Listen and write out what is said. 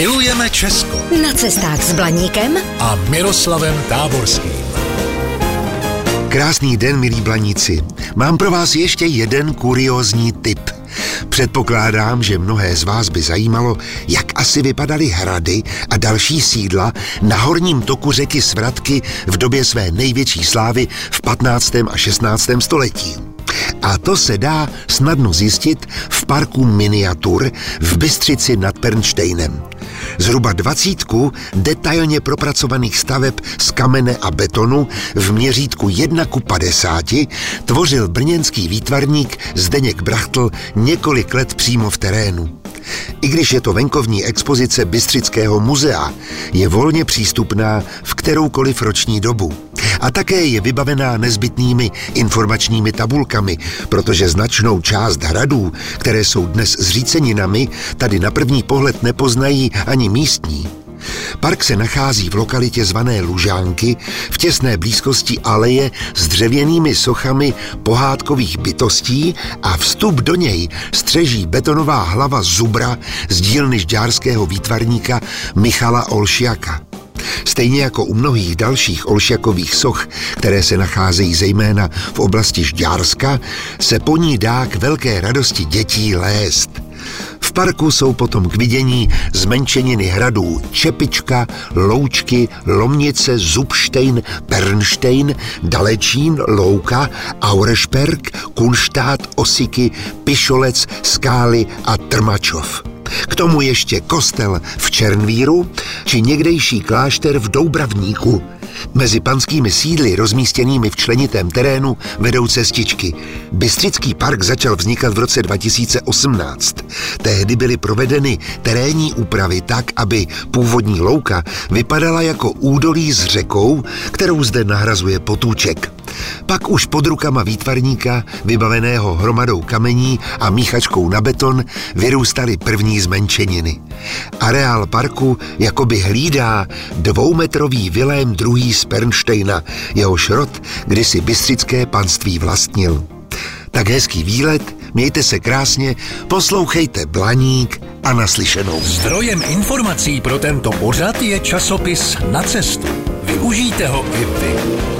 Milujeme Česko Na cestách s Blaníkem a Miroslavem Táborským. Krásný den, milí blaníci. Mám pro vás ještě jeden kuriózní tip. Předpokládám, že mnohé z vás by zajímalo, jak asi vypadaly hrady a další sídla na horním toku řeky Svratky v době své největší slávy v 15. a 16. století. A to se dá snadno zjistit v parku Miniatur v Bystřici nad Pernštejnem. Zhruba dvacítku detailně propracovaných staveb z kamene a betonu v měřítku 1 ku 50 tvořil brněnský výtvarník Zdeněk Brachtl několik let přímo v terénu. I když je to venkovní expozice Bystřického muzea, je volně přístupná v kteroukoliv roční dobu. A také je vybavená nezbytnými informačními tabulkami, protože značnou část hradů, které jsou dnes zříceninami, tady na první pohled nepoznají ani místní. Park se nachází v lokalitě zvané Lužánky v těsné blízkosti aleje s dřevěnými sochami pohádkových bytostí a vstup do něj střeží betonová hlava zubra z dílny žďárského výtvarníka Michala Olšiaka. Stejně jako u mnohých dalších olšakových soch, které se nacházejí zejména v oblasti Žďárska, se po ní dá k velké radosti dětí lézt. V parku jsou potom k vidění zmenšeniny hradů Čepička, Loučky, Lomnice, Zubštejn, Pernštejn, Dalečín, Louka, Aurešperk, Kunštát, Osiky, Pišolec, Skály a Trmačov. K tomu ještě kostel v Černvíru či někdejší klášter v Doubravníku. Mezi panskými sídly rozmístěnými v členitém terénu vedou cestičky. Bystřický park začal vznikat v roce 2018. Tehdy byly provedeny terénní úpravy tak, aby původní louka vypadala jako údolí s řekou, kterou zde nahrazuje potůček. Pak už pod rukama výtvarníka, vybaveného hromadou kamení a míchačkou na beton, vyrůstaly první zmenšeniny. Areál parku jakoby hlídá dvoumetrový Vilém II. z Pernštejna, jehož rod kdysi bystřické panství vlastnil. Tak hezký výlet, mějte se krásně, poslouchejte Blaník a naslyšenou. Zdrojem informací pro tento pořad je časopis Na cestu. Využijte ho i vy.